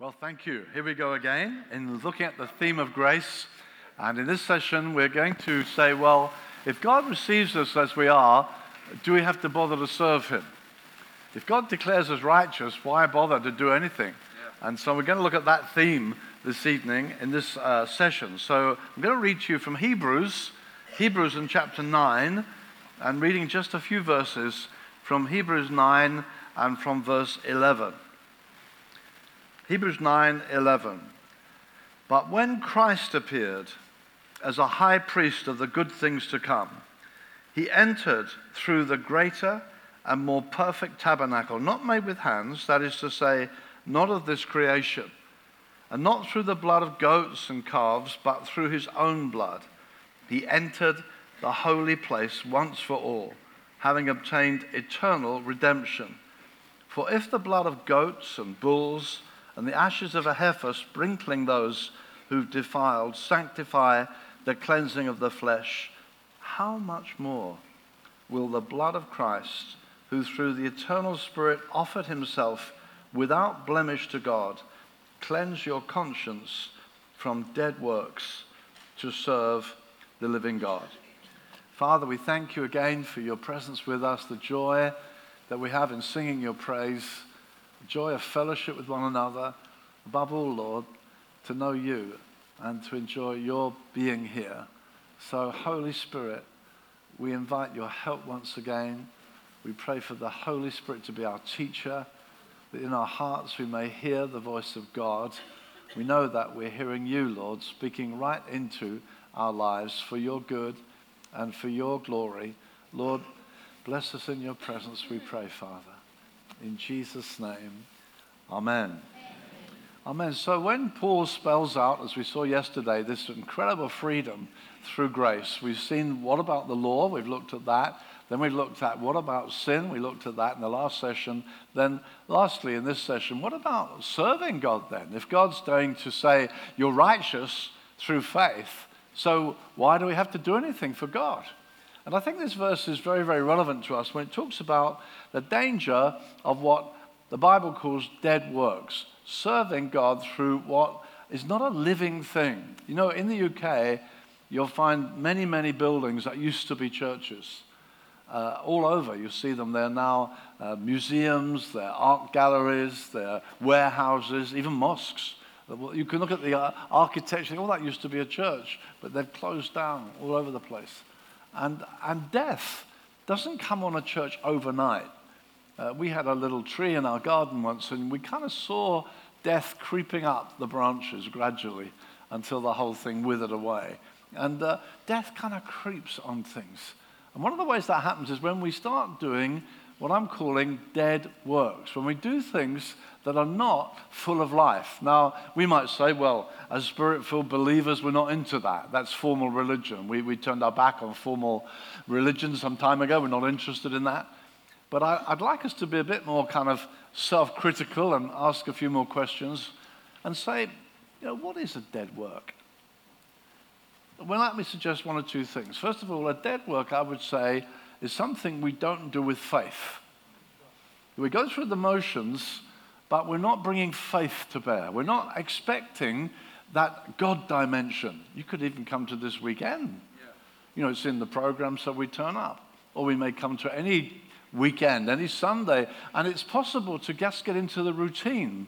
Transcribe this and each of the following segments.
Well, thank you. Here we go again in looking at the theme of grace. And in this session, we're going to say, well, if God receives us as we are, do we have to bother to serve Him? If God declares us righteous, why bother to do anything? Yeah. And so we're going to look at that theme this evening in this uh, session. So I'm going to read to you from Hebrews, Hebrews in chapter 9, and reading just a few verses from Hebrews 9 and from verse 11. Hebrews 9:11. But when Christ appeared as a high priest of the good things to come, he entered through the greater and more perfect tabernacle, not made with hands, that is to say, not of this creation, and not through the blood of goats and calves, but through his own blood. He entered the holy place once for all, having obtained eternal redemption. For if the blood of goats and bulls and the ashes of a heifer sprinkling those who've defiled sanctify the cleansing of the flesh, how much more will the blood of Christ, who through the eternal Spirit offered himself without blemish to God, cleanse your conscience from dead works to serve the living God? Father, we thank you again for your presence with us, the joy that we have in singing your praise joy of fellowship with one another, above all, Lord, to know you and to enjoy your being here. So, Holy Spirit, we invite your help once again. We pray for the Holy Spirit to be our teacher, that in our hearts we may hear the voice of God. We know that we're hearing you, Lord, speaking right into our lives for your good and for your glory. Lord, bless us in your presence, we pray, Father. In Jesus' name, amen. Amen. So when Paul spells out, as we saw yesterday, this incredible freedom through grace, we've seen what about the law? We've looked at that. Then we've looked at what about sin? We looked at that in the last session. Then, lastly, in this session, what about serving God then? If God's going to say, you're righteous through faith, so why do we have to do anything for God? And I think this verse is very, very relevant to us when it talks about the danger of what the Bible calls dead works, serving God through what is not a living thing. You know, in the UK, you'll find many, many buildings that used to be churches. Uh, all over, you see them. They're now uh, museums, they're art galleries, they're warehouses, even mosques. You can look at the uh, architecture, all that used to be a church, but they've closed down all over the place. And, and death doesn't come on a church overnight. Uh, we had a little tree in our garden once, and we kind of saw death creeping up the branches gradually until the whole thing withered away. And uh, death kind of creeps on things. And one of the ways that happens is when we start doing what I'm calling dead works, when we do things that are not full of life. Now, we might say, well, as spirit filled believers, we're not into that. That's formal religion. We, we turned our back on formal religion some time ago. We're not interested in that. But I, would like us to be a bit more kind of self critical and ask a few more questions and say, you know, what is a dead work? Well, let me suggest one or two things. First of all, a dead work, I would say, is something we don't do with faith. We go through the motions, but we're not bringing faith to bear. We're not expecting that God dimension. You could even come to this weekend. Yeah. You know, it's in the program, so we turn up. Or we may come to any weekend, any Sunday, and it's possible to just get into the routine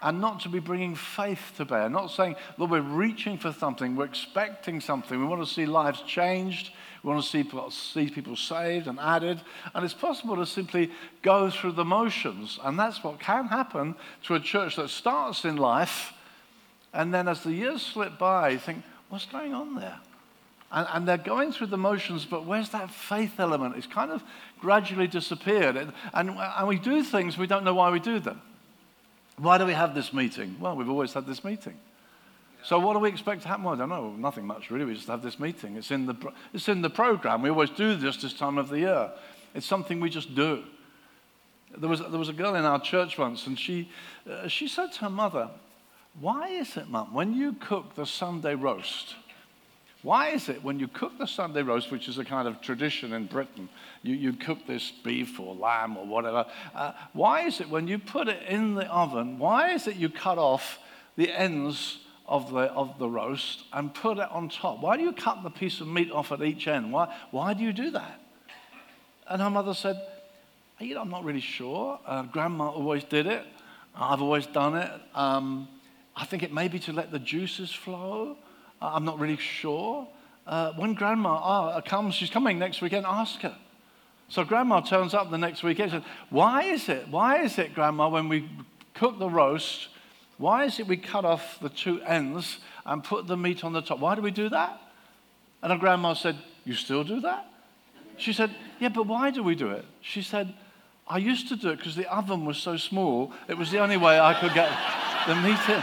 and not to be bringing faith to bear. Not saying, Lord, we're reaching for something, we're expecting something, we want to see lives changed, we want to see see people saved and added. And it's possible to simply go through the motions. And that's what can happen to a church that starts in life, and then as the years slip by, you think, what's going on there? And, and, they're going through the motions, but where's that faith element? It's kind of gradually disappeared. And, and, and, we do things, we don't know why we do them. Why do we have this meeting? Well, we've always had this meeting. So what do we expect to happen? Well, I don't know, nothing much really. We just have this meeting. It's in the, it's in the program. We always do this this time of the year. It's something we just do. There was, there was a girl in our church once, and she, uh, she said to her mother, Why is it, Mum, when you cook the Sunday roast, Why is it when you cook the Sunday roast, which is a kind of tradition in Britain, you, you cook this beef or lamb or whatever, uh, why is it when you put it in the oven, why is it you cut off the ends of the, of the roast and put it on top? Why do you cut the piece of meat off at each end? Why, why do you do that? And her mother said, you know, I'm not really sure. Uh, grandma always did it. I've always done it. Um, I think it may be to let the juices flow. I'm not really sure. Uh, when grandma uh, comes, she's coming next weekend, ask her. So grandma turns up the next weekend and says, Why is it? Why is it, grandma, when we cook the roast, why is it we cut off the two ends and put the meat on the top? Why do we do that? And her grandma said, You still do that? She said, Yeah, but why do we do it? She said, I used to do it because the oven was so small, it was the only way I could get the meat in.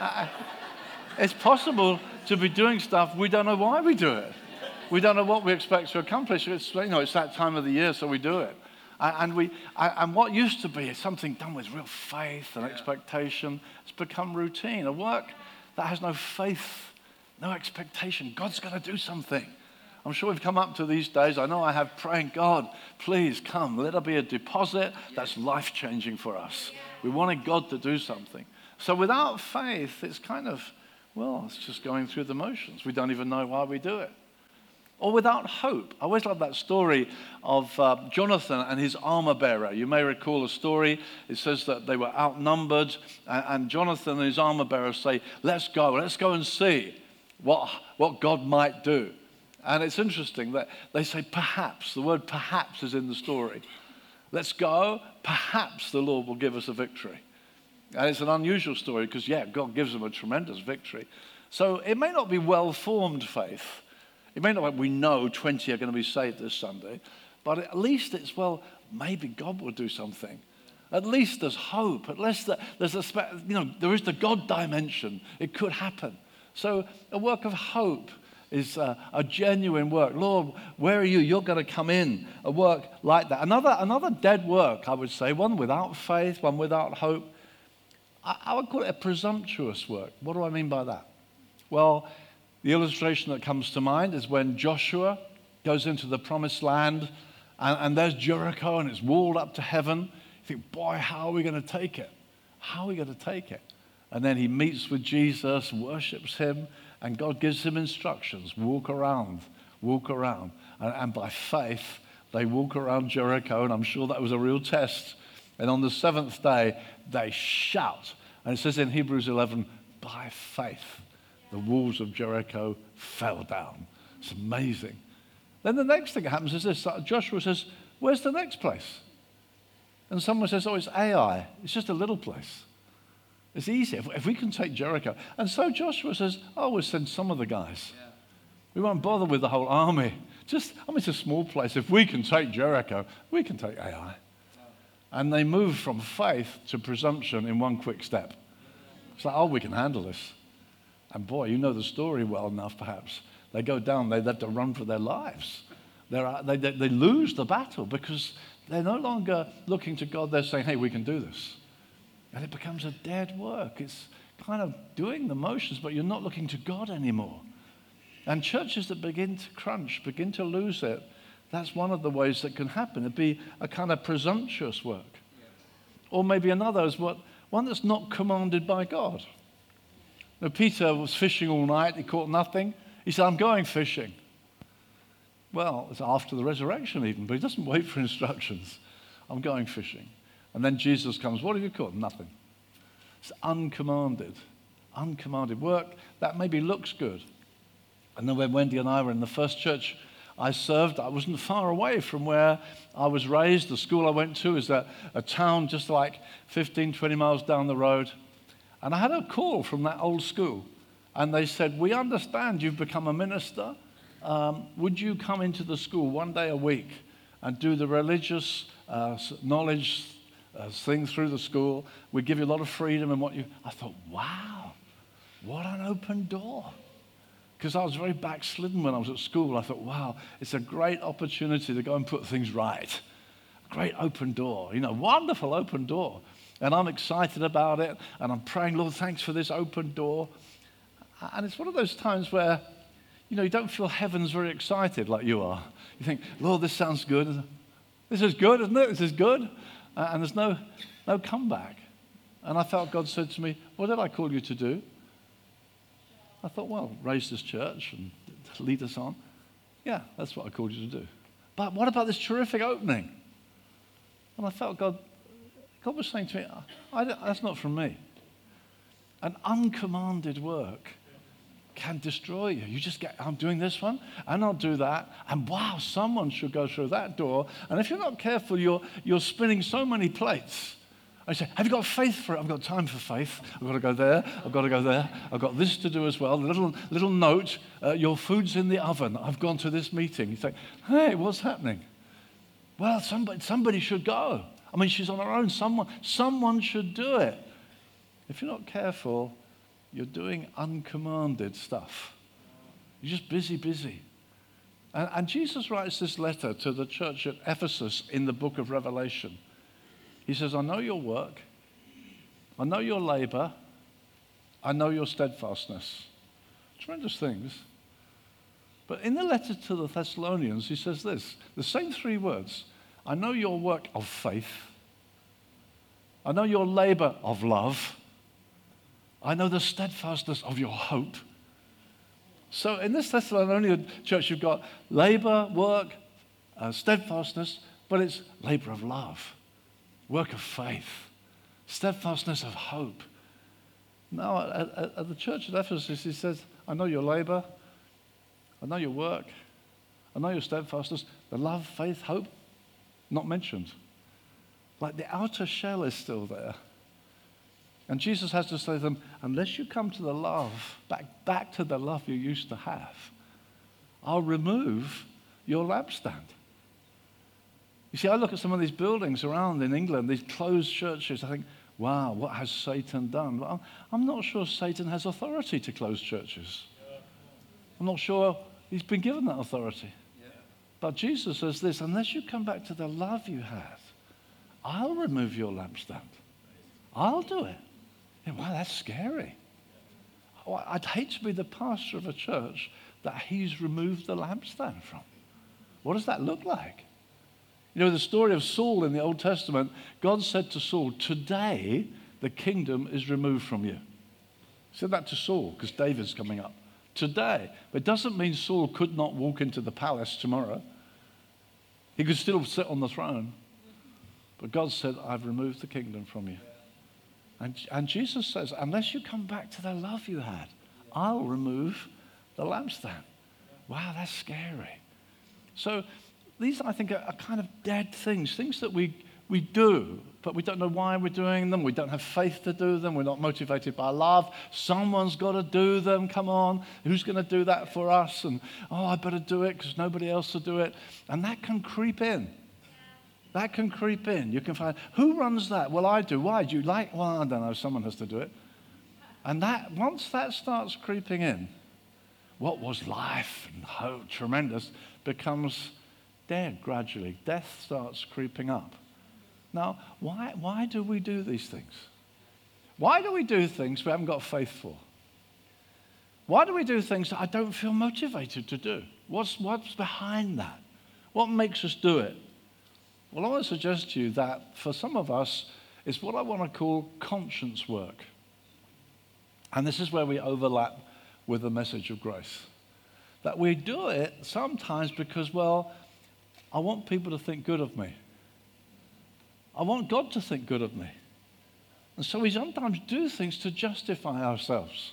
Uh, it's possible to be doing stuff we don't know why we do it. We don't know what we expect to accomplish. It's, you know, it's that time of the year, so we do it. And, we, and what used to be something done with real faith and expectation has become routine. A work that has no faith, no expectation. God's going to do something. I'm sure we've come up to these days. I know I have praying, God, please come. Let there be a deposit that's life changing for us. We wanted God to do something. So without faith, it's kind of, well, it's just going through the motions. We don't even know why we do it. Or without hope. I always love that story of uh, Jonathan and his armor bearer. You may recall a story. It says that they were outnumbered, and, and Jonathan and his armor bearer say, Let's go, let's go and see what, what God might do. And it's interesting that they say perhaps. The word perhaps is in the story. Let's go. Perhaps the Lord will give us a victory. And it's an unusual story because, yeah, God gives them a tremendous victory. So it may not be well formed faith. It may not be we know 20 are going to be saved this Sunday, but at least it's, well, maybe God will do something. At least there's hope. At least there's a, you know, there is the God dimension. It could happen. So a work of hope is a, a, genuine work. Lord, where are you? You're going to come in. A work like that. Another, another dead work, I would say, one without faith, one without hope. I, I would call it a presumptuous work. What do I mean by that? Well, the illustration that comes to mind is when Joshua goes into the promised land and, and there's Jericho and it's walled up to heaven. You think, boy, how are we going to take it? How are we going to take it? And then he meets with Jesus, worships him, and God gives him instructions walk around, walk around. And, and by faith, they walk around Jericho, and I'm sure that was a real test. And on the seventh day, they shout. And it says in Hebrews 11, by faith, the walls of Jericho fell down. It's amazing. Then the next thing that happens is this Joshua says, Where's the next place? And someone says, Oh, it's Ai. It's just a little place. It's easy. If, if we can take Jericho. And so Joshua says, Oh, we'll send some of the guys. Yeah. We won't bother with the whole army. Just, I mean, it's a small place. If we can take Jericho, we can take Ai. And they move from faith to presumption in one quick step. It's like, oh, we can handle this. And boy, you know the story well enough, perhaps. They go down, they have to run for their lives. They're, they, they, they lose the battle because they're no longer looking to God. They're saying, hey, we can do this. And it becomes a dead work. It's kind of doing the motions, but you're not looking to God anymore. And churches that begin to crunch, begin to lose it, that's one of the ways that can happen. It'd be a kind of presumptuous work. Or maybe another is what, one that's not commanded by God. Now, Peter was fishing all night, he caught nothing. He said, I'm going fishing. Well, it's after the resurrection, even, but he doesn't wait for instructions. I'm going fishing. And then Jesus comes, What have you caught? Nothing. It's uncommanded. Uncommanded work that maybe looks good. And then when Wendy and I were in the first church I served. I wasn't far away from where I was raised. The school I went to is a, a town just like 15, 20 miles down the road. And I had a call from that old school. And they said, We understand you've become a minister. Um, would you come into the school one day a week and do the religious uh, knowledge uh, thing through the school? We give you a lot of freedom and what you. I thought, wow, what an open door because I was very backslidden when I was at school. I thought, wow, it's a great opportunity to go and put things right. Great open door, you know, wonderful open door. And I'm excited about it. And I'm praying, Lord, thanks for this open door. And it's one of those times where, you know, you don't feel heaven's very excited like you are. You think, Lord, this sounds good. This is good, isn't it? This is good. Uh, and there's no, no comeback. And I felt God said to me, What did I call you to do? I thought, well, raise this church and lead us on. Yeah, that's what I called you to do. But what about this terrific opening? And I felt God, God was saying to me, that's not from me. An uncommanded work can destroy you. You just get, I'm doing this one, and I'll do that, and wow, someone should go through that door. And if you're not careful, you're, you're spinning so many plates I say, Have you got faith for it? I've got time for faith. I've got to go there. I've got to go there. I've got this to do as well. Little, little note uh, your food's in the oven. I've gone to this meeting. You think, Hey, what's happening? Well, somebody, somebody should go. I mean, she's on her own. Someone, someone should do it. If you're not careful, you're doing uncommanded stuff. You're just busy, busy. And, and Jesus writes this letter to the church at Ephesus in the book of Revelation. He says, I know your work, I know your labor, I know your steadfastness. Tremendous things. But in the letter to the Thessalonians, he says this the same three words I know your work of faith, I know your labor of love, I know the steadfastness of your hope. So in this Thessalonian church, you've got labor, work, uh, steadfastness, but it's labor of love work of faith, steadfastness of hope. Now, at, at, at the church at Ephesus, he says, I know your labor, I know your work, I know your steadfastness. The love, faith, hope, not mentioned. Like the outer shell is still there. And Jesus has to say to them, unless you come to the love, back, back to the love you used to have, I'll remove your lampstand. You see, I look at some of these buildings around in England, these closed churches, I think, wow, what has Satan done? Well, I'm not sure Satan has authority to close churches. I'm not sure he's been given that authority. But Jesus says this unless you come back to the love you had, I'll remove your lampstand. I'll do it. Wow, that's scary. I'd hate to be the pastor of a church that he's removed the lampstand from. What does that look like? You know, the story of Saul in the Old Testament, God said to Saul, Today the kingdom is removed from you. He said that to Saul because David's coming up. Today. But it doesn't mean Saul could not walk into the palace tomorrow. He could still sit on the throne. But God said, I've removed the kingdom from you. And, and Jesus says, Unless you come back to the love you had, I'll remove the lampstand. Wow, that's scary. So these, I think, are, are kind of dead things, things that we, we do, but we don't know why we're doing them. We don't have faith to do them. We're not motivated by love. Someone's got to do them. Come on. Who's going to do that for us? And, oh, I better do it because nobody else will do it. And that can creep in. That can creep in. You can find, who runs that? Well, I do. Why? Do you like? Well, I don't know. Someone has to do it. And that, once that starts creeping in, what was life and hope, tremendous, becomes dead gradually. Death starts creeping up. Now, why, why do we do these things? Why do we do things we haven't got faith for? Why do we do things that I don't feel motivated to do? What's, what's behind that? What makes us do it? Well, I want to suggest to you that for some of us, it's what I want to call conscience work. And this is where we overlap with the message of grace. That we do it sometimes because, well, I want people to think good of me. I want God to think good of me. And so we sometimes do things to justify ourselves.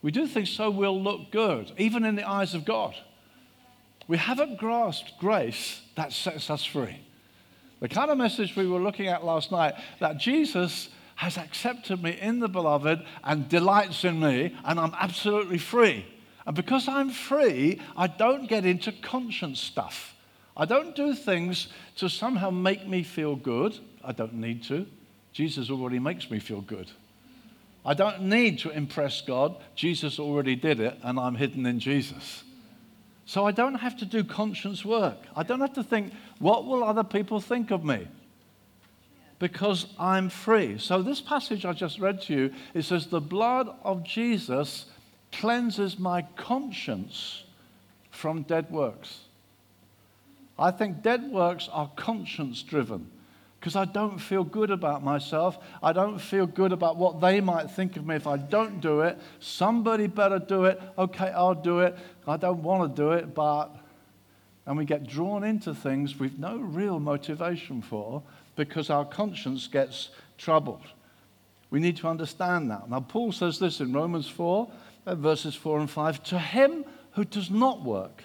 We do things so we'll look good, even in the eyes of God. We haven't grasped grace that sets us free. The kind of message we were looking at last night that Jesus has accepted me in the beloved and delights in me, and I'm absolutely free. And because I'm free, I don't get into conscience stuff. I don't do things to somehow make me feel good. I don't need to. Jesus already makes me feel good. I don't need to impress God. Jesus already did it, and I'm hidden in Jesus. So I don't have to do conscience work. I don't have to think, what will other people think of me? Because I'm free. So this passage I just read to you, it says, the blood of Jesus cleanses my conscience from dead works. I think dead works are conscience driven because I don't feel good about myself. I don't feel good about what they might think of me if I don't do it. Somebody better do it. Okay, I'll do it. I don't want to do it, but. And we get drawn into things with no real motivation for because our conscience gets troubled. We need to understand that. Now, Paul says this in Romans 4, uh, verses 4 and 5 To him who does not work,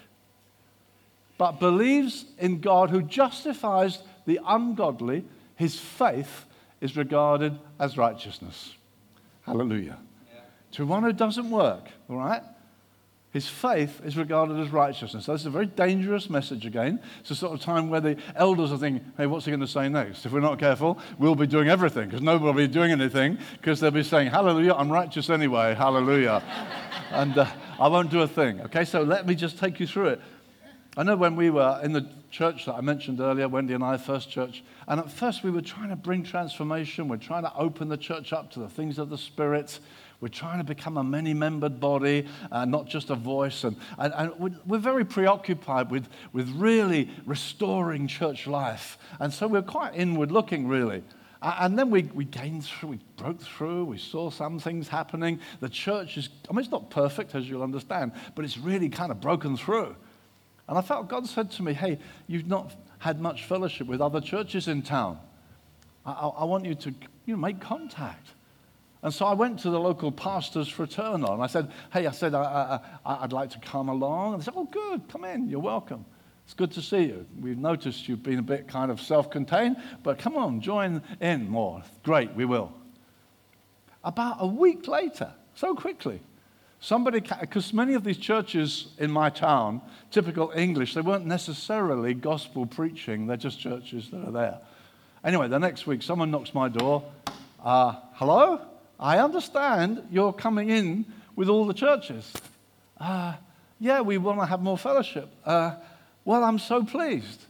but believes in God who justifies the ungodly, his faith is regarded as righteousness. Hallelujah. Yeah. To one who doesn't work, all right? His faith is regarded as righteousness. So this is a very dangerous message again. It's a sort of time where the elders are thinking, hey, what's he going to say next? If we're not careful, we'll be doing everything because nobody will be doing anything because they'll be saying, hallelujah, I'm righteous anyway, hallelujah. and uh, I won't do a thing. Okay, so let me just take you through it. I know when we were in the church that I mentioned earlier, Wendy and I, first church, and at first we were trying to bring transformation. We're trying to open the church up to the things of the Spirit. We're trying to become a many membered body, uh, not just a voice. And, and, and, we're very preoccupied with, with really restoring church life. And so we're quite inward looking, really. And then we, we gained through, we broke through, we saw some things happening. The church is, I mean, it's not perfect, as you'll understand, but it's really kind of broken through. And I felt God said to me, Hey, you've not had much fellowship with other churches in town. I, I, I want you to you know, make contact. And so I went to the local pastor's fraternal and I said, Hey, I said, I, would like to come along. And they said, Oh, good, come in, you're welcome. It's good to see you. We've noticed you've been a bit kind of self contained, but come on, join in more. Great, we will. About a week later, so quickly, somebody, because many of these churches in my town, typical English, they weren't necessarily gospel preaching, they're just churches that are there. Anyway, the next week, someone knocks my door. Uh, hello? I understand you're coming in with all the churches. Uh, yeah, we want to have more fellowship. Uh, well, I'm so pleased.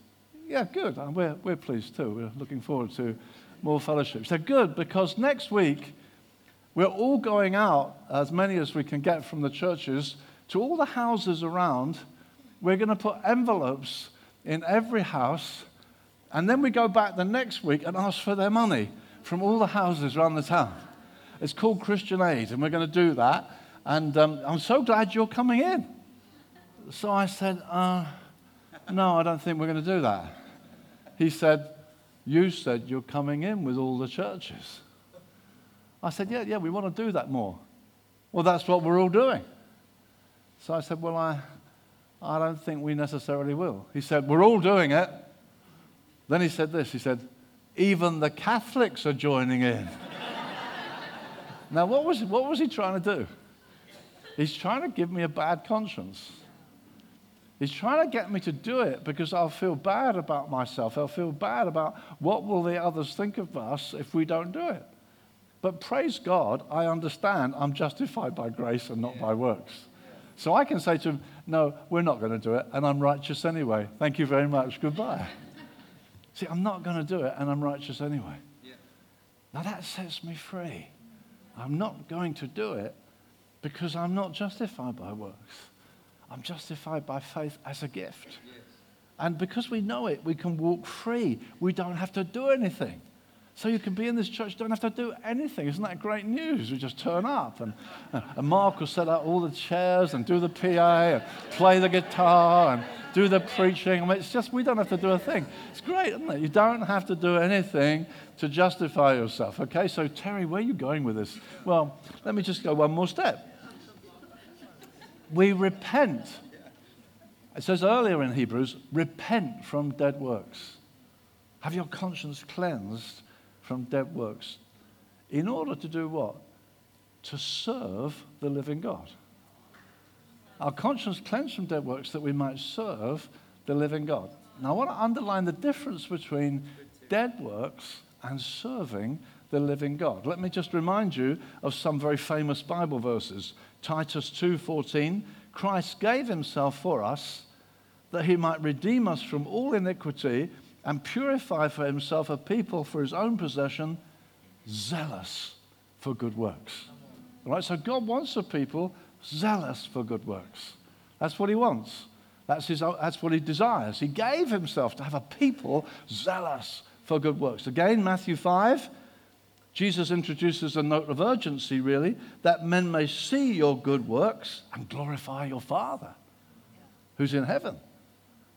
Yeah, good. Uh, we're, we're pleased too. We're looking forward to more fellowships. They're good because next week we're all going out, as many as we can get from the churches, to all the houses around. We're going to put envelopes in every house, and then we go back the next week and ask for their money from all the houses around the town. It's called Christian Aid, and we're going to do that. And um, I'm so glad you're coming in. So I said, uh, No, I don't think we're going to do that. He said, You said you're coming in with all the churches. I said, Yeah, yeah, we want to do that more. Well, that's what we're all doing. So I said, Well, I, I don't think we necessarily will. He said, We're all doing it. Then he said this He said, Even the Catholics are joining in. Now, what was, what was he trying to do? He's trying to give me a bad conscience. He's trying to get me to do it because I'll feel bad about myself. I'll feel bad about what will the others think of us if we don't do it. But praise God, I understand I'm justified by grace and not by works. So I can say to him, No, we're not going to do it, and I'm righteous anyway. Thank you very much. Goodbye. See, I'm not going to do it, and I'm righteous anyway. Yeah. Now that sets me free. I'm not going to do it because I'm not justified by works. I'm justified by faith as a gift. Yes. And because we know it, we can walk free. We don't have to do anything. So you can be in this church, don't have to do anything. Isn't that great news? We just turn up. And, and Mark will set out all the chairs and do the PA and play the guitar and do the preaching. I mean, it's just, we don't have to do a thing. It's great, isn't it? You don't have to do anything to justify yourself. Okay, so Terry, where are you going with this? Well, let me just go one more step. We repent. It says earlier in Hebrews, repent from dead works. Have your conscience cleansed from dead works. In order to do what? To serve the living God. Our conscience cleansed from dead works that we might serve the living God. Now, I want to underline the difference between dead works and serving the living God. Let me just remind you of some very famous Bible verses. Titus 2:14, Christ gave himself for us that he might redeem us from all iniquity and purify for himself a people for his own possession zealous for good works. All right? So God wants a people zealous for good works. That's what he wants. That's, his, that's what he desires. He gave himself to have a people zealous for good works. Again, Matthew 5, Jesus introduces a note of urgency, really, that men may see your good works and glorify your Father who's in heaven.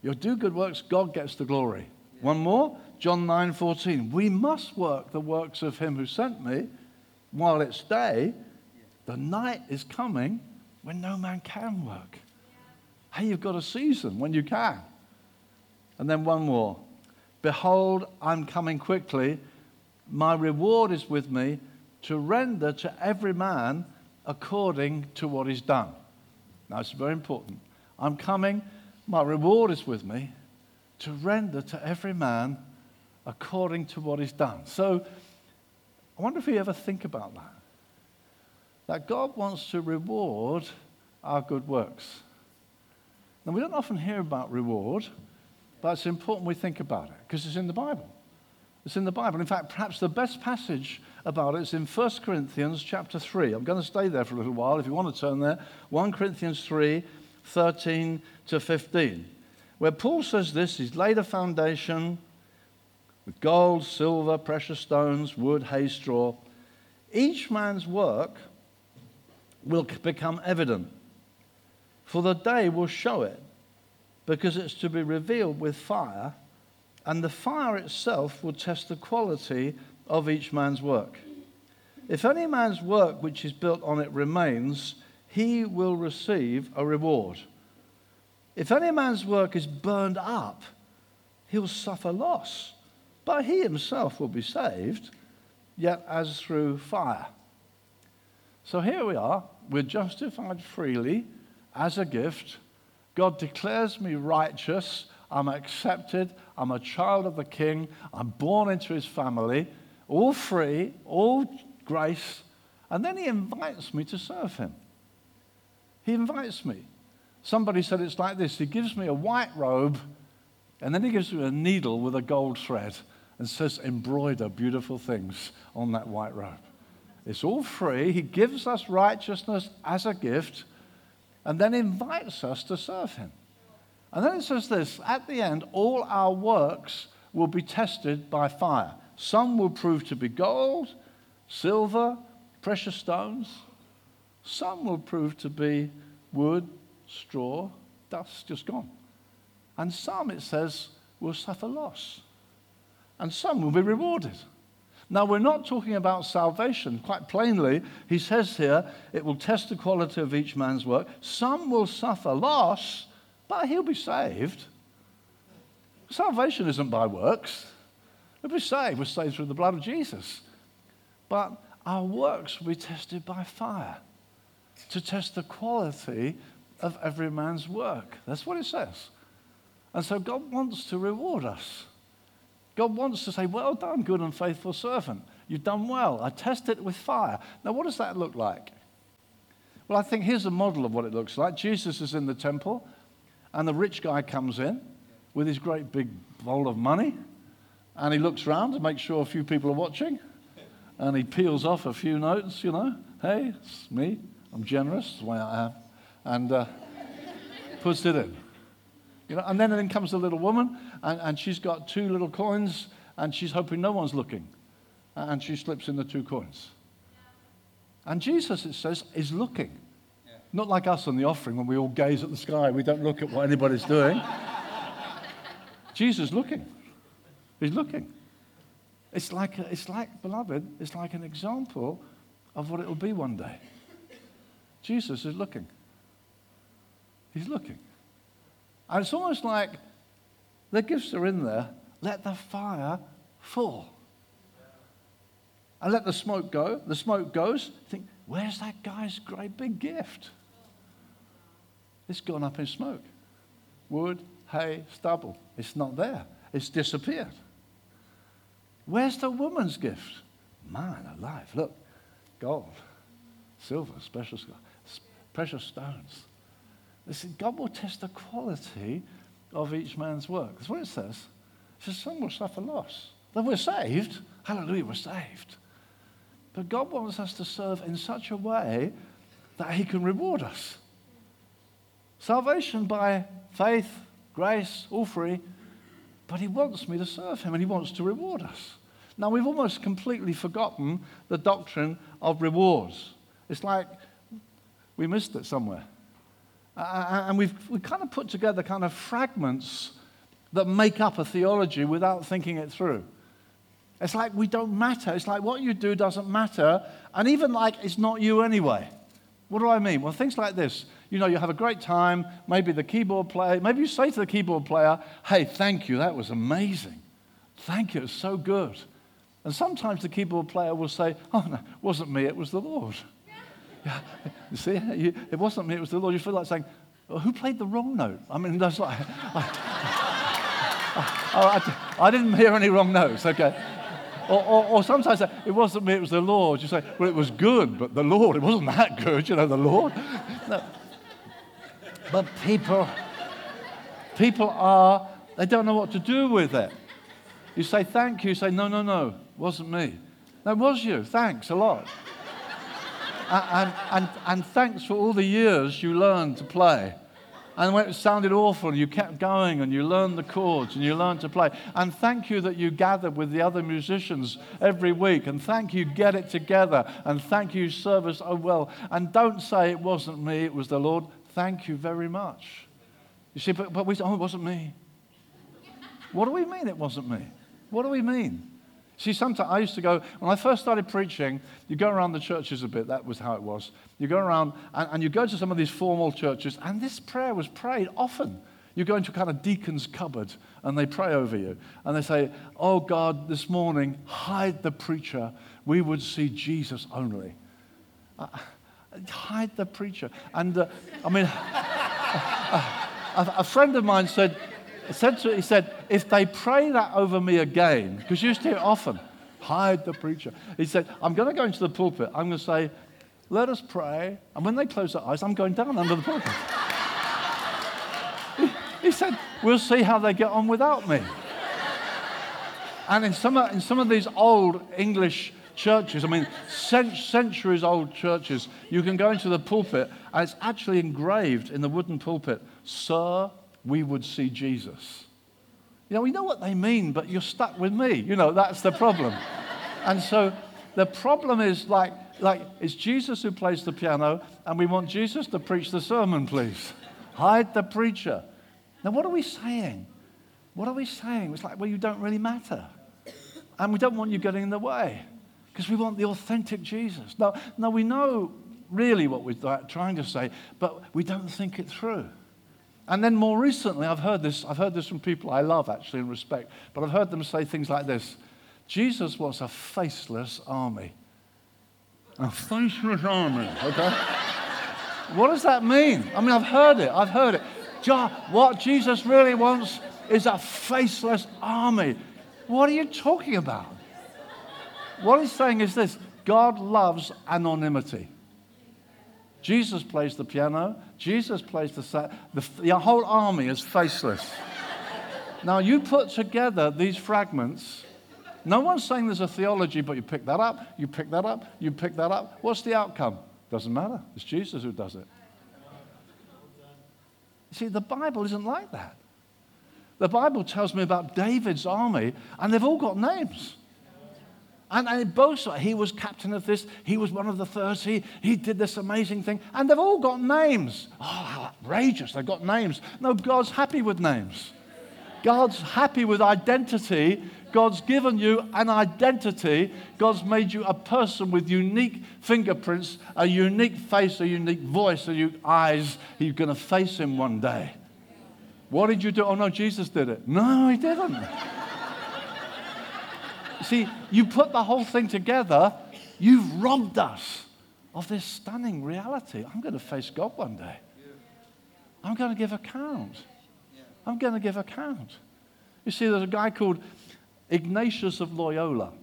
You do good works, God gets the glory. One more, John 9:14. We must work the works of him who sent me while it's day. The night is coming when no man can work. Hey, you've got a season when you can. And then one more. Behold, I'm coming quickly. My reward is with me to render to every man according to what he's done. Now, it's very important. I'm coming. My reward is with me to render to every man according to what he's done. So, I wonder if you ever think about that. That God wants to reward our good works. Now, we don't often hear about reward, but it's important we think about it because it's in the Bible. It's in the Bible. In fact, perhaps the best passage about it is in 1 Corinthians chapter 3. I'm going to stay there for a little while if you want to turn there. 1 Corinthians 3, 13 to 15, where Paul says this He's laid a foundation with gold, silver, precious stones, wood, hay, straw. Each man's work will become evident, for the day will show it, because it's to be revealed with fire, and the fire itself will test the quality of each man's work. If any man's work which is built on it remains, he will receive a reward. If any man's work is burned up, he'll suffer loss, but he himself will be saved, yet as through fire. So here we are. We're justified freely as a gift. God declares me righteous. I'm accepted. I'm a child of the King. I'm born into his family. All free, all grace. And then he invites me to serve him. He invites me. Somebody said it's like this He gives me a white robe, and then he gives me a needle with a gold thread and says, embroider beautiful things on that white robe. It's all free. He gives us righteousness as a gift and then invites us to serve him. And then it says this at the end, all our works will be tested by fire. Some will prove to be gold, silver, precious stones. Some will prove to be wood, straw, dust, just gone. And some, it says, will suffer loss. And some will be rewarded. Now, we're not talking about salvation. Quite plainly, he says here, it will test the quality of each man's work. Some will suffer loss, but he'll be saved. Salvation isn't by works. We'll be saved. We're saved through the blood of Jesus. But our works will be tested by fire to test the quality of every man's work. That's what it says. And so God wants to reward us. God wants to say, Well done, good and faithful servant. You've done well. I tested it with fire. Now, what does that look like? Well, I think here's a model of what it looks like. Jesus is in the temple, and the rich guy comes in with his great big bowl of money, and he looks around to make sure a few people are watching, and he peels off a few notes, you know. Hey, it's me. I'm generous, the way I am. And uh, puts it in. You know, and then in comes the little woman, and, and she's got two little coins, and she's hoping no one's looking. And she slips in the two coins. And Jesus, it says, is looking. Yeah. Not like us on the offering when we all gaze at the sky, we don't look at what anybody's doing. Jesus looking. He's looking. It's like, it's like, beloved, it's like an example of what it will be one day. Jesus is looking. He's looking. And it's almost like the gifts are in there. Let the fire fall. And let the smoke go. The smoke goes. Think, where's that guy's great big gift? It's gone up in smoke. Wood, hay, stubble. It's not there. It's disappeared. Where's the woman's gift? Man alive. Look, gold, silver, special precious stones. Listen, God will test the quality of each man's work. That's what it says. It says some will suffer loss. Then we're saved. Hallelujah, we're saved. But God wants us to serve in such a way that He can reward us. Salvation by faith, grace, all free, but He wants me to serve Him and He wants to reward us. Now, we've almost completely forgotten the doctrine of rewards. It's like we missed it somewhere. Uh, and we've, we kind of put together kind of fragments that make up a theology without thinking it through. It's like we don't matter. It's like what you do doesn't matter. And even like it's not you anyway. What do I mean? Well, things like this. You know, you have a great time. Maybe the keyboard player, maybe you say to the keyboard player, hey, thank you. That was amazing. Thank you. It was so good. And sometimes the keyboard player will say, oh, no, it wasn't me. It was the Lord. Yeah. You see, you, it wasn't me. It was the Lord. You feel like saying, well, who played the wrong note? I mean, that's like, I, I, I, I didn't hear any wrong notes. Okay. Or, or, or, sometimes it wasn't me, it was the Lord. You say, well, it was good, but the Lord, it wasn't that good, you know, the Lord. No. But people, people are, they don't know what to do with it. You say, thank you. You say, no, no, no, it wasn't me. That was you. Thanks a lot. And, and, and, thanks for all the years you learned to play. And when it sounded awful, and you kept going and you learned the chords and you learned to play. And thank you that you gathered with the other musicians every week. And thank you, get it together. And thank you, service oh well. And don't say it wasn't me, it was the Lord. Thank you very much. You see, but, but we say, oh, it wasn't me. What do we mean it wasn't me? What do we mean? See, sometimes I used to go, when I first started preaching, you go around the churches a bit, that was how it was. You go around and, and you go to some of these formal churches, and this prayer was prayed often. You go into a kind of deacon's cupboard and they pray over you. And they say, Oh God, this morning, hide the preacher. We would see Jesus only. Uh, hide the preacher. And uh, I mean, a, a, friend of mine said, he said, if they pray that over me again, because you used to hear often, hide the preacher. He said, I'm going to go into the pulpit. I'm going to say, let us pray. And when they close their eyes, I'm going down under the pulpit. he, he said, we'll see how they get on without me. And in some, in some of these old English churches, I mean, centuries old churches, you can go into the pulpit and it's actually engraved in the wooden pulpit, Sir, we would see Jesus. You know, we know what they mean, but you're stuck with me. You know, that's the problem. and so the problem is like, like it's Jesus who plays the piano, and we want Jesus to preach the sermon, please. Hide the preacher. Now, what are we saying? What are we saying? It's like, well, you don't really matter. And we don't want you getting in the way because we want the authentic Jesus. Now, now, we know really what we're trying to say, but we don't think it through. And then more recently, I've heard this, I've heard this from people I love actually and respect, but I've heard them say things like this Jesus was a faceless army. A faceless army, okay? what does that mean? I mean, I've heard it, I've heard it. What Jesus really wants is a faceless army. What are you talking about? What he's saying is this God loves anonymity. Jesus plays the piano, Jesus plays the, the, the whole army is faceless. now, you put together these fragments. No one's saying there's a theology, but you pick that up, you pick that up, you pick that up. What's the outcome? Doesn't matter. It's Jesus who does it. See, the Bible isn't like that. The Bible tells me about David's army, and they've all got names. And, and both, he was captain of this, he was one of the 30, he did this amazing thing. And they've all got names. Oh, how outrageous, they've got names. No, God's happy with names. God's happy with identity. God's given you an identity. God's made you a person with unique fingerprints, a unique face, a unique voice, a unique eyes. You're going to face him one day. What did you do? Oh, no, Jesus did it. No, he didn't. See, you put the whole thing together, you've robbed us of this stunning reality. I'm going to face God one day. I'm going to give account. I'm going to give account. You see, there's a guy called Ignatius of Loyola.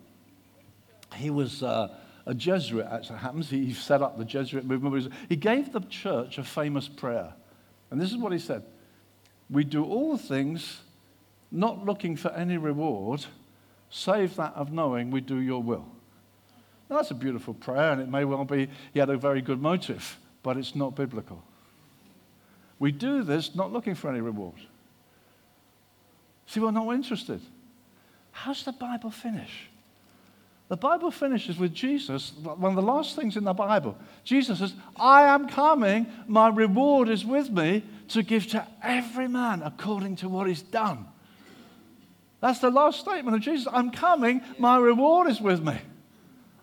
He was uh, a Jesuit, as it happens. He set up the Jesuit movement. He gave the church a famous prayer. And this is what he said We do all things not looking for any reward save that of knowing we do your will. Now, that's a beautiful prayer, and it may well be he had a very good motive. but it's not biblical. We do this not looking for any reward. See, we're not interested. How's the Bible finish? The Bible finishes with Jesus, one of the last things in the Bible. Jesus says, I am coming, my reward is with me to give to every man according to what he's done. That's the last statement of Jesus. I'm coming, my reward is with me.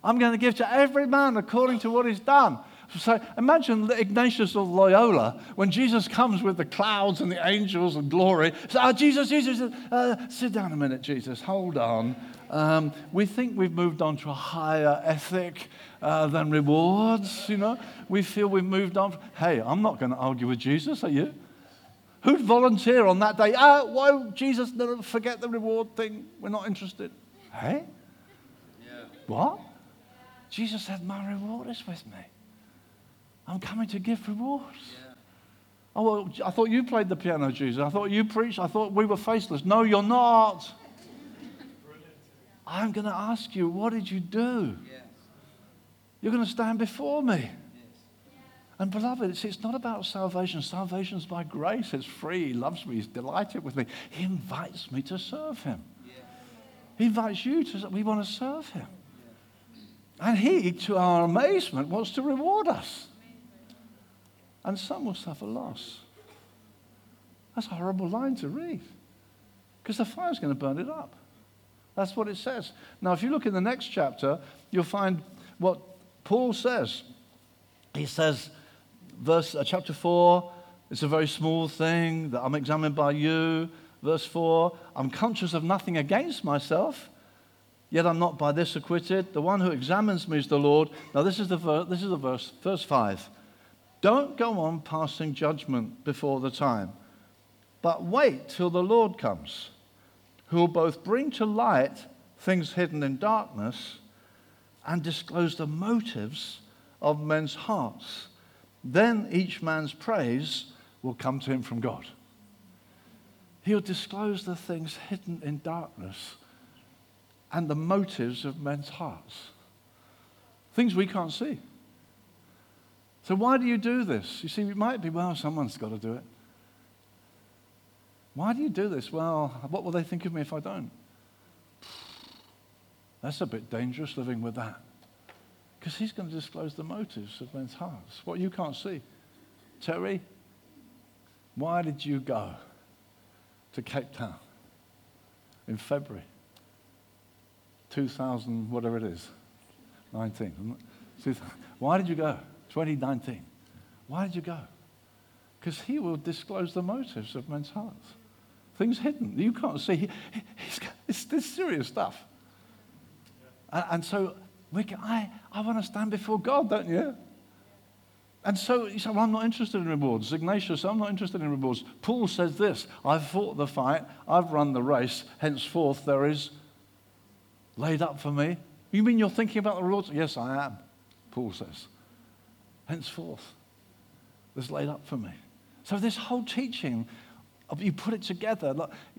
I'm going to give to every man according to what he's done. So imagine Ignatius of Loyola when Jesus comes with the clouds and the angels and glory. So, oh, Jesus, Jesus, uh, sit down a minute, Jesus, hold on. Um, we think we've moved on to a higher ethic uh, than rewards, you know. We feel we've moved on. Hey, I'm not going to argue with Jesus, are you? Who'd volunteer on that day? Ah, why, Jesus, forget the reward thing. We're not interested. Hey? Yeah. What? Jesus said, My reward is with me. I'm coming to give rewards. Yeah. Oh, well, I thought you played the piano, Jesus. I thought you preached. I thought we were faceless. No, you're not. I'm going to ask you, what did you do? Yes. You're going to stand before me. And beloved, it's, it's not about salvation. Salvation's by grace. It's free. He loves me. He's delighted with me. He invites me to serve him. He invites you to, we want to serve him. And he, to our amazement, wants to reward us. And some will suffer loss. That's a horrible line to read. Because the fire's going to burn it up. That's what it says. Now, if you look in the next chapter, you'll find what Paul says. He says, verse uh, chapter 4, it's a very small thing that I'm examined by you. Verse 4, I'm conscious of nothing against myself, yet I'm not by this acquitted. The one who examines me is the Lord. Now, this is the, ver- this is the verse, verse 5. Don't go on passing judgment before the time, but wait till the Lord comes who will both bring to light things hidden in darkness and disclose the motives of men's hearts. Then each man's praise will come to him from God. He'll disclose the things hidden in darkness and the motives of men's hearts. Things we can't see. So, why do you do this? You see, it might be, well, someone's got to do it. Why do you do this? Well, what will they think of me if I don't? That's a bit dangerous living with that. Because he's going to disclose the motives of men's hearts, what you can't see. Terry, why did you go to Cape Town in February 2000, whatever it is, 19? Why did you go? 2019. Why did you go? Because he will disclose the motives of men's hearts things hidden. You can't see. He, it's this serious stuff. And, and so I, I want to stand before God, don't you? And so you say, well, I'm not interested in rewards. Ignatius, I'm not interested in rewards. Paul says this I've fought the fight, I've run the race, henceforth there is laid up for me. You mean you're thinking about the rewards? Yes, I am, Paul says. Henceforth, there's laid up for me. So this whole teaching you put it together.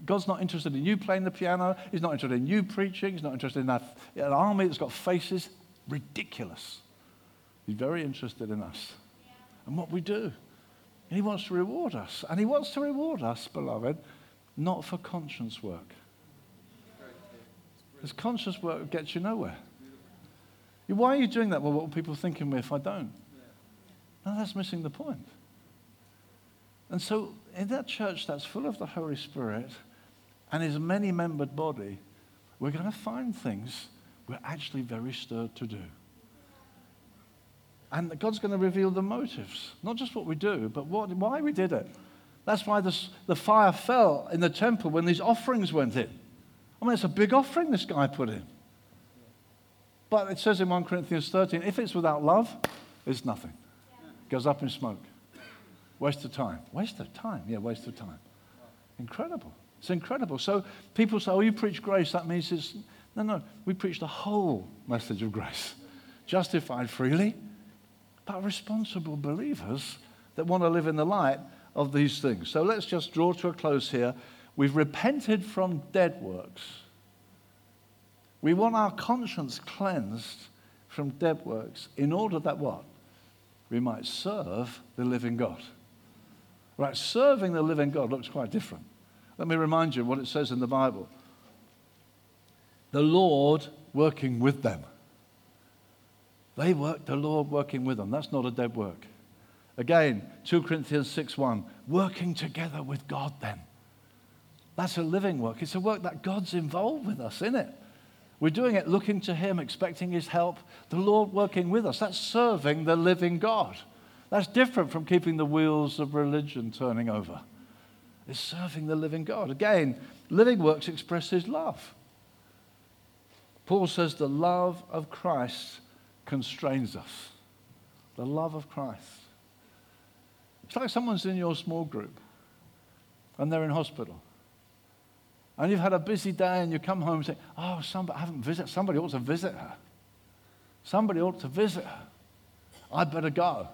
God's not interested in you playing the piano. He's not interested in you preaching. He's not interested in that, an army that's got faces. Ridiculous. He's very interested in us and what we do. And he wants to reward us. And he wants to reward us, beloved, not for conscience work. Because conscience work gets you nowhere. Why are you doing that? Well, what will people think of me if I don't? No, that's missing the point. And so, in that church that's full of the Holy Spirit and is a many membered body, we're going to find things we're actually very stirred to do. And God's going to reveal the motives, not just what we do, but what, why we did it. That's why this, the fire fell in the temple when these offerings went in. I mean, it's a big offering this guy put in. But it says in 1 Corinthians 13 if it's without love, it's nothing. It goes up in smoke. Waste of time. Waste of time. Yeah, waste of time. Incredible. It's incredible. So people say, oh, you preach grace. That means it's. No, no. We preach the whole message of grace. Justified freely, but responsible believers that want to live in the light of these things. So let's just draw to a close here. We've repented from dead works. We want our conscience cleansed from dead works in order that what? we might serve the living God. Right, serving the living God looks quite different. Let me remind you what it says in the Bible the Lord working with them. They work, the Lord working with them. That's not a dead work. Again, 2 Corinthians 6 1, working together with God then. That's a living work. It's a work that God's involved with us, isn't it? We're doing it looking to Him, expecting His help, the Lord working with us. That's serving the living God. That's different from keeping the wheels of religion turning over. It's serving the living God. Again, living works express His love. Paul says the love of Christ constrains us. The love of Christ. It's like someone's in your small group and they're in hospital and you've had a busy day and you come home and say, Oh, somebody, I haven't visited. Somebody ought to visit her. Somebody ought to visit her. I'd better go.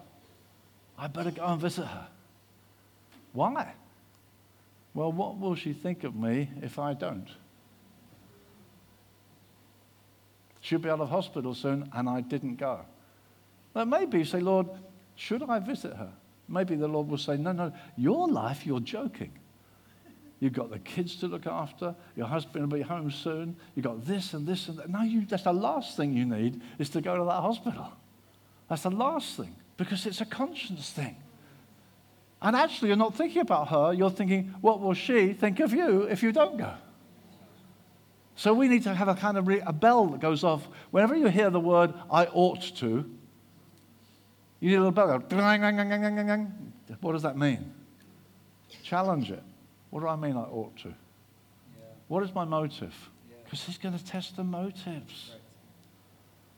I'd better go and visit her. Why? Well, what will she think of me if I don't? She'll be out of hospital soon, and I didn't go. Now, maybe you say, Lord, should I visit her? Maybe the Lord will say, No, no, your life, you're joking. You've got the kids to look after. Your husband will be home soon. You've got this and this and that. No, you, that's the last thing you need is to go to that hospital. That's the last thing because it's a conscience thing. And actually, you're not thinking about her. You're thinking, what will she think of you if you don't go? So we need to have a kind of re- a bell that goes off whenever you hear the word "I ought to." You need a little bell. Go, what does that mean? Challenge it. What do I mean I ought to? Yeah. What is my motive? Because yeah. he's going to test the motives. Right.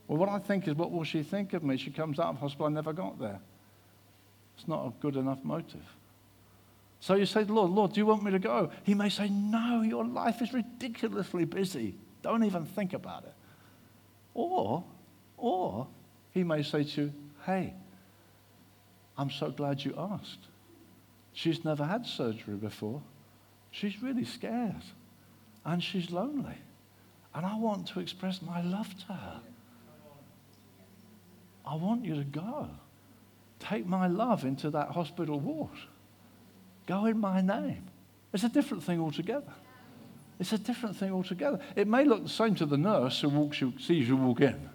Well, what I think is, what will she think of me? She comes out of hospital, I never got there. It's not a good enough motive. So you say, Lord, Lord, do you want me to go? He may say, No, your life is ridiculously busy. Don't even think about it. Or, or he may say to you, Hey, I'm so glad you asked. She's never had surgery before. She's really scared and she's lonely. And I want to express my love to her. I want you to go. Take my love into that hospital ward. Go in my name. It's a different thing altogether. It's a different thing altogether. It may look the same to the nurse who walks you, sees you walk in.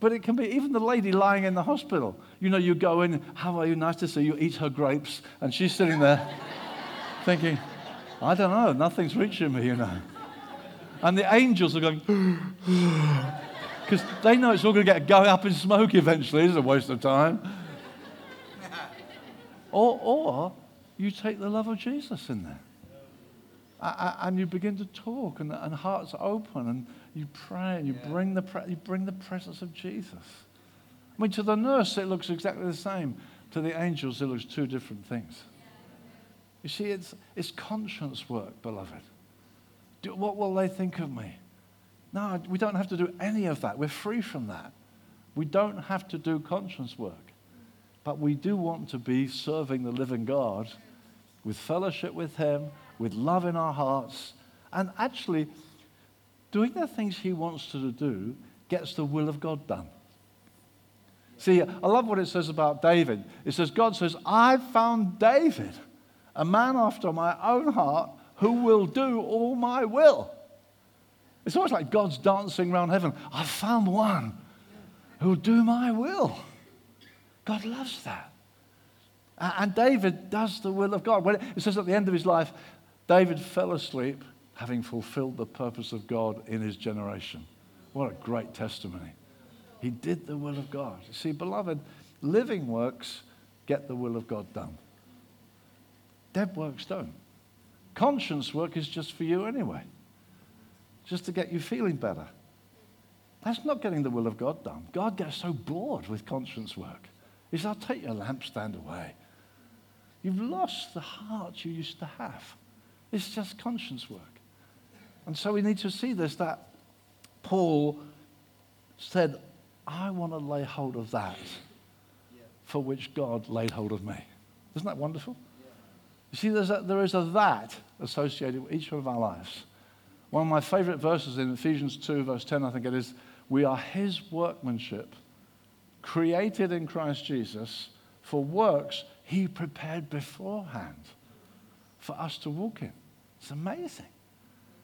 But it can be even the lady lying in the hospital. You know, you go in, how are you? Nice to see you. Eat her grapes. And she's sitting there thinking, I don't know, nothing's reaching me, you know. And the angels are going, because they know it's all going to get going up in smoke eventually. It's a waste of time. Or, or you take the love of Jesus in there. And you begin to talk, and, and hearts open, and you pray, and you, yeah. bring the you bring the presence of Jesus. I mean, to the nurse, it looks exactly the same. To the angels, it looks two different things. You see, it's, it's conscience work, beloved. Do, what will they think of me? No, we don't have to do any of that. We're free from that. We don't have to do conscience work. But we do want to be serving the living God with fellowship with Him, with love in our hearts, and actually doing the things He wants to do gets the will of God done. See, I love what it says about David. It says, God says, I found David a man after my own heart who will do all my will. It's almost like God's dancing around heaven. I've found one who'll do my will. God loves that. And David does the will of God. When it says at the end of his life, David fell asleep having fulfilled the purpose of God in his generation. What a great testimony. He did the will of God. You see, beloved, living works get the will of God done. Dead works don't. Conscience work is just for you anyway, just to get you feeling better. That's not getting the will of God done. God gets so bored with conscience work. He says, I'll take your lampstand away. You've lost the heart you used to have. It's just conscience work. And so we need to see this that Paul said, I want to lay hold of that for which God laid hold of me. Isn't that wonderful? You see, there's a, there is a that associated with each of our lives. One of my favorite verses in Ephesians 2, verse 10, I think it is, we are his workmanship, created in Christ Jesus for works he prepared beforehand for us to walk in. It's amazing.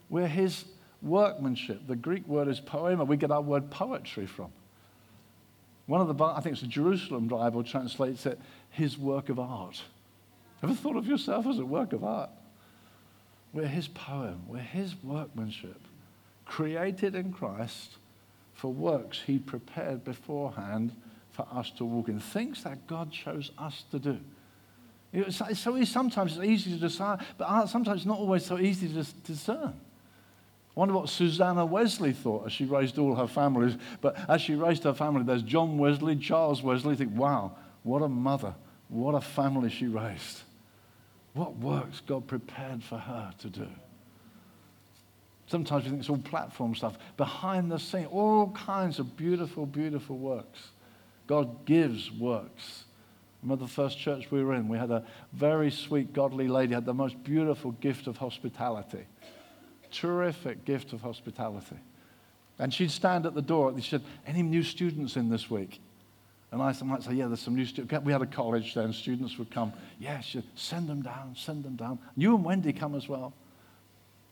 We're his workmanship. The Greek word is poema. We get our word poetry from. One of the, I think it's the Jerusalem Bible translates it, his work of art. Ever thought of yourself as a work of art? We're his poem. We're his workmanship, created in Christ for works he prepared beforehand for us to walk in. Things that God chose us to do. It's so sometimes it's easy to decide, but uh, sometimes it's not always so easy to discern. I wonder what Susanna Wesley thought as she raised all her families. But as she raised her family, there's John Wesley, Charles Wesley. You think, wow, what a mother, what a family she raised. What works God prepared for her to do. Sometimes we think it's all platform stuff. Behind the scene, all kinds of beautiful, beautiful works. God gives works. Remember the first church we were in? We had a very sweet, godly lady, had the most beautiful gift of hospitality terrific gift of hospitality. And she'd stand at the door and she said, Any new students in this week? And I might say, Yeah, there's some new students. We had a college then, students would come. Yeah, send them down, send them down. You and Wendy come as well.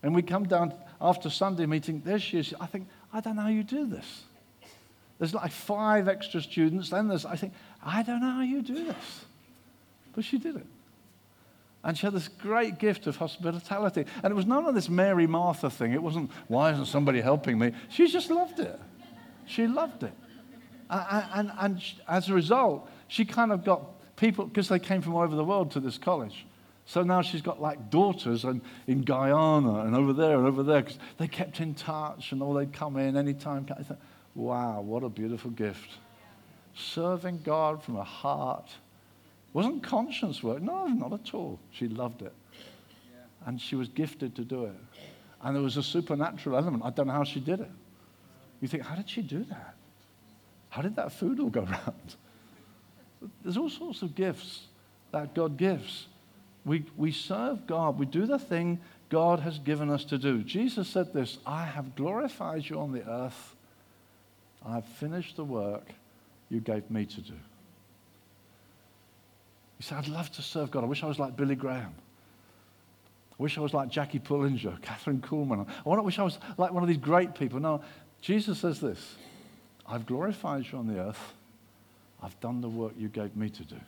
And we come down after Sunday meeting. There she is. I think, I don't know how you do this. There's like five extra students. Then there's, I think, I don't know how you do this. But she did it. And she had this great gift of hospitality. And it was none of this Mary Martha thing. It wasn't, why isn't somebody helping me? She just loved it. She loved it. And, and, and as a result, she kind of got people, because they came from all over the world to this college. So now she's got like daughters in, in Guyana and over there and over there because they kept in touch and all they'd come in anytime. I thought, wow, what a beautiful gift. Serving God from a heart wasn't conscience work. No, not at all. She loved it. And she was gifted to do it. And there was a supernatural element. I don't know how she did it. You think, how did she do that? How did that food all go around? There's all sorts of gifts that God gives. We, we serve God. We do the thing God has given us to do. Jesus said this I have glorified you on the earth. I have finished the work you gave me to do. He said, I'd love to serve God. I wish I was like Billy Graham. I wish I was like Jackie Pullinger, Kathryn Kuhlman. I wish I was like one of these great people. No, Jesus says this I've glorified you on the earth. I've done the work you gave me to do.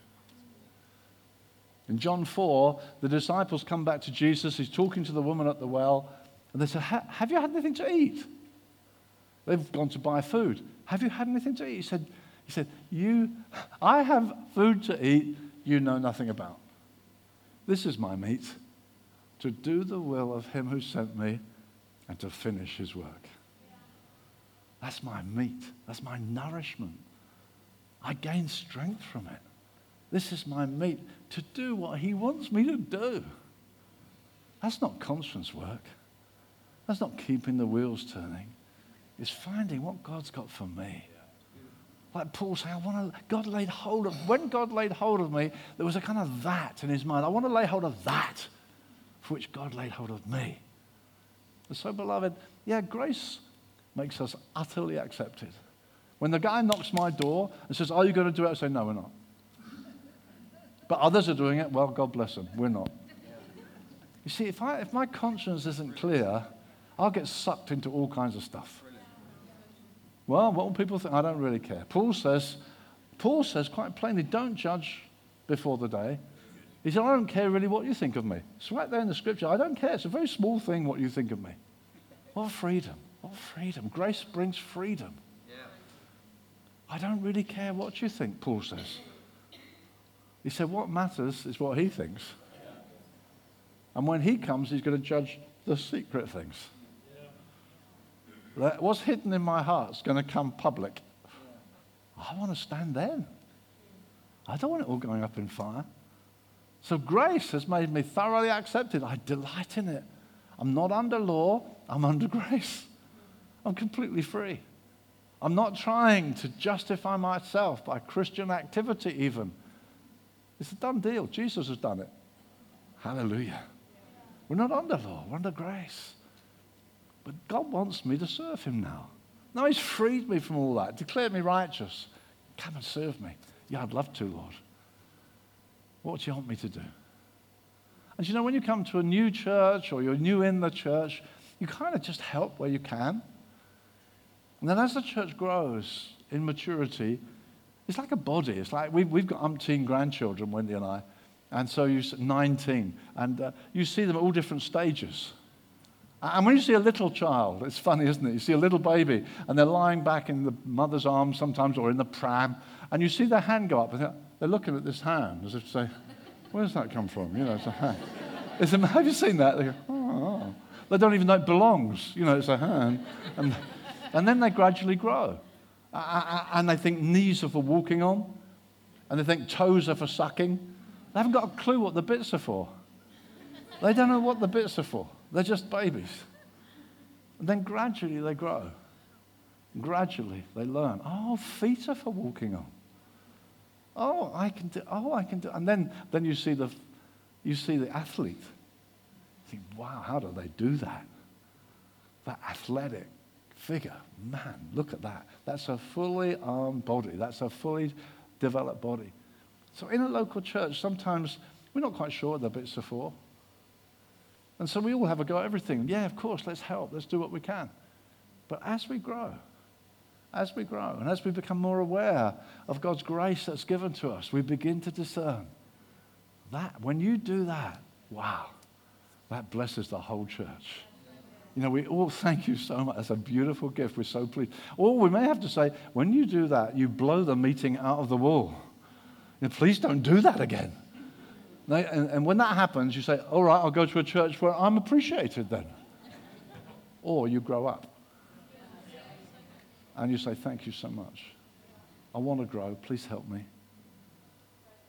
In John 4, the disciples come back to Jesus. He's talking to the woman at the well. And they say, Have you had anything to eat? They've gone to buy food. Have you had anything to eat? He said, he said you, I have food to eat you know nothing about. This is my meat to do the will of him who sent me and to finish his work. That's my meat. That's my nourishment. I gain strength from it. This is my meat to do what he wants me to do. That's not conscience work. That's not keeping the wheels turning. It's finding what God's got for me. Like Paul saying, I want to, God laid hold of, when God laid hold of me, there was a kind of that in his mind. I want to lay hold of that for which God laid hold of me. So, beloved, yeah, grace makes us utterly accepted. When the guy knocks my door and says, Are you going to do it? I say, No, we're not. But others are doing it. Well, God bless them. We're not. You see, if, I, if my conscience isn't clear, I'll get sucked into all kinds of stuff. Well, what will people think? I don't really care. Paul says, Paul says quite plainly, don't judge before the day. He said, I don't care really what you think of me. It's right there in the scripture. I don't care. It's a very small thing what you think of me. What freedom. What freedom. Grace brings freedom. Yeah. I don't really care what you think, Paul says. He said, what matters is what he thinks. And when he comes, he's going to judge the secret things. What's hidden in my heart is going to come public. I want to stand then. I don't want it all going up in fire. So grace has made me thoroughly accepted. I delight in it. I'm not under law, I'm under grace. I'm completely free. I'm not trying to justify myself by Christian activity, even. It's a done deal. Jesus has done it. Hallelujah. We're not under law, we're under grace. But God wants me to serve him now. Now he's freed me from all that, declared me righteous, come and serve me. Yeah, I'd love to, Lord. What do you want me to do? And you know, when you come to a new church or you're new in the church, you kind of just help where you can. And then as the church grows in maturity, it's like a body. It's like we've, we've got umpteen grandchildren, Wendy and I. And so you 19. And uh, you see them at all different stages. And when you see a little child, it's funny, isn't it? You see a little baby, and they're lying back in the mother's arms sometimes or in the pram, and you see their hand go up, and they're looking at this hand as if to say, Where does that come from? You know, it's a hand. It's have you seen that? They, go, oh. they don't even know it belongs. You know, it's a hand. And, and then they gradually grow. And they think knees are for walking on, and they think toes are for sucking. They haven't got a clue what the bits are for. They don't know what the bits are for. They're just babies. And then gradually they grow. Gradually they learn. Oh, feet are for walking on. Oh, I can do. Oh, I can do. And then, then you see the, you see the athlete. You think, wow, how do they do that? That athletic figure. Man, look at that. That's a fully armed body. That's a fully developed body. So in a local church, sometimes we're not quite sure what the bits are for. And so we all have a go at everything. Yeah, of course, let's help. Let's do what we can. But as we grow, as we grow, and as we become more aware of God's grace that's given to us, we begin to discern that. When you do that, wow, that blesses the whole church. You know, we all thank you so much. That's a beautiful gift. We're so pleased. Or we may have to say, when you do that, you blow the meeting out of the wall. You know, please don't do that again. And, and when that happens, you say, all right, I'll go to a church where I'm appreciated then. Or you grow up. And you say, thank you so much. I want to grow. Please help me.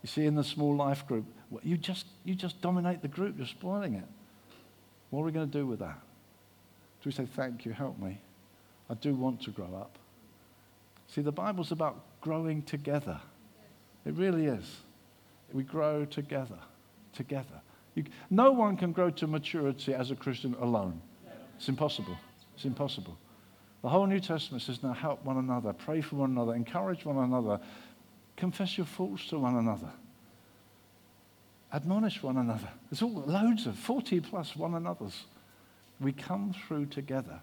You see, in the small life group, you just, you just dominate the group. You're spoiling it. What are we going to do with that? We say, thank you, help me? I do want to grow up. See, the Bible's about growing together. It really is. We grow together. Together. You, no one can grow to maturity as a Christian alone. It's impossible. It's impossible. The whole New Testament says now help one another, pray for one another, encourage one another, confess your faults to one another, admonish one another. There's all loads of 40 plus one another's. We come through together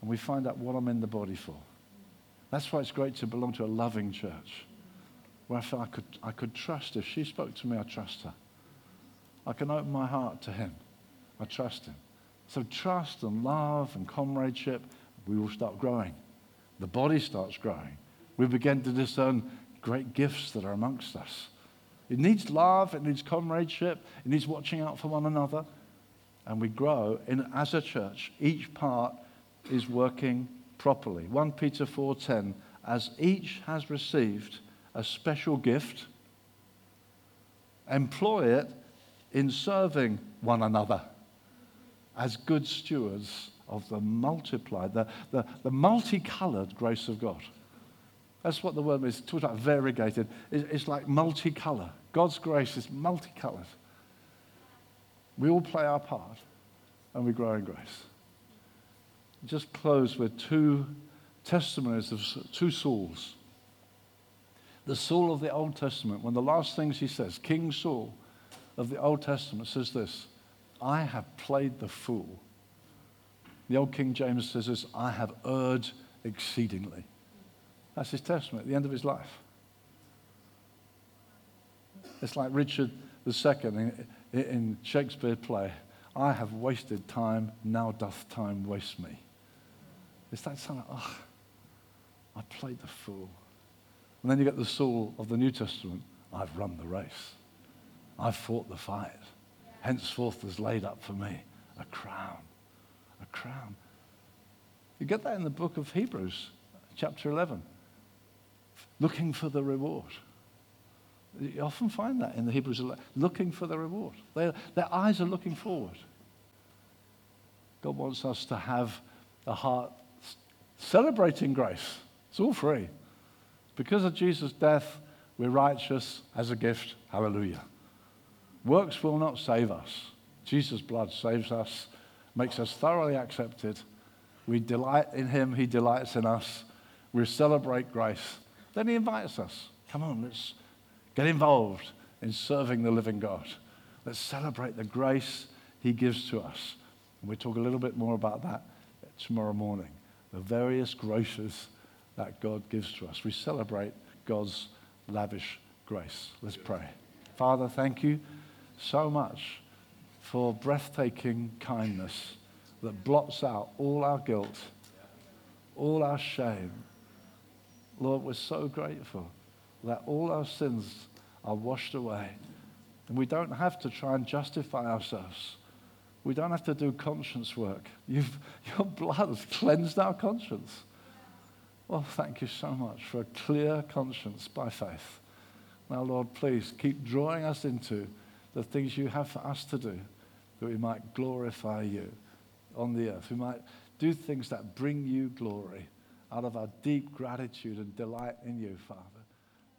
and we find out what I'm in the body for. That's why it's great to belong to a loving church where I felt I could, I could trust. If she spoke to me, I trust her. I can open my heart to him. I trust him. So trust and love and comradeship, we will start growing. The body starts growing. We begin to discern great gifts that are amongst us. It needs love, it needs comradeship, it needs watching out for one another. And we grow in, as a church. Each part is working properly. 1 Peter 4:10, as each has received a special gift, employ it in serving one another as good stewards of the multiplied, the, the, the multicolored grace of God. That's what the word means. Talk about variegated. It's like multicolor. God's grace is multicolored. We all play our part and we grow in grace. Just close with two testimonies of two Sauls the Saul of the Old Testament, one of the last things he says, King Saul of the Old Testament says this I have played the fool. The old King James says this I have erred exceedingly. That's his testament at the end of his life. It's like Richard II in, Shakespeare play. I have wasted time, now doth time waste me. It's that sort of, oh, I played the fool. And then you get the Saul of the New Testament. I've run the race. I've fought the fight. Henceforth there's laid up for me a crown. A crown. You get that in the book of Hebrews, chapter 11. Looking for the reward. You often find that in the Hebrews looking for the reward. Their eyes are looking forward. God wants us to have a heart celebrating grace. It's all free. Because of Jesus' death, we're righteous as a gift. Hallelujah. Works will not save us. Jesus' blood saves us, makes us thoroughly accepted. We delight in him, he delights in us. We celebrate grace, Then he invites us. Come on, let's get involved in serving the living God. Let's celebrate the grace he gives to us. And we'll talk a little bit more about that tomorrow morning. The various graces that God gives to us. We celebrate God's lavish grace. Let's pray. Father, thank you so much for breathtaking kindness that blots out all our guilt, all our shame. Lord, we're so grateful that all our sins are washed away. And we don't have to try and justify ourselves. We don't have to do conscience work. You've, your blood has cleansed our conscience. Well, thank you so much for a clear conscience by faith. Now, Lord, please keep drawing us into the things you have for us to do that we might glorify you on the earth. We might do things that bring you glory out of our deep gratitude and delight in you, Father.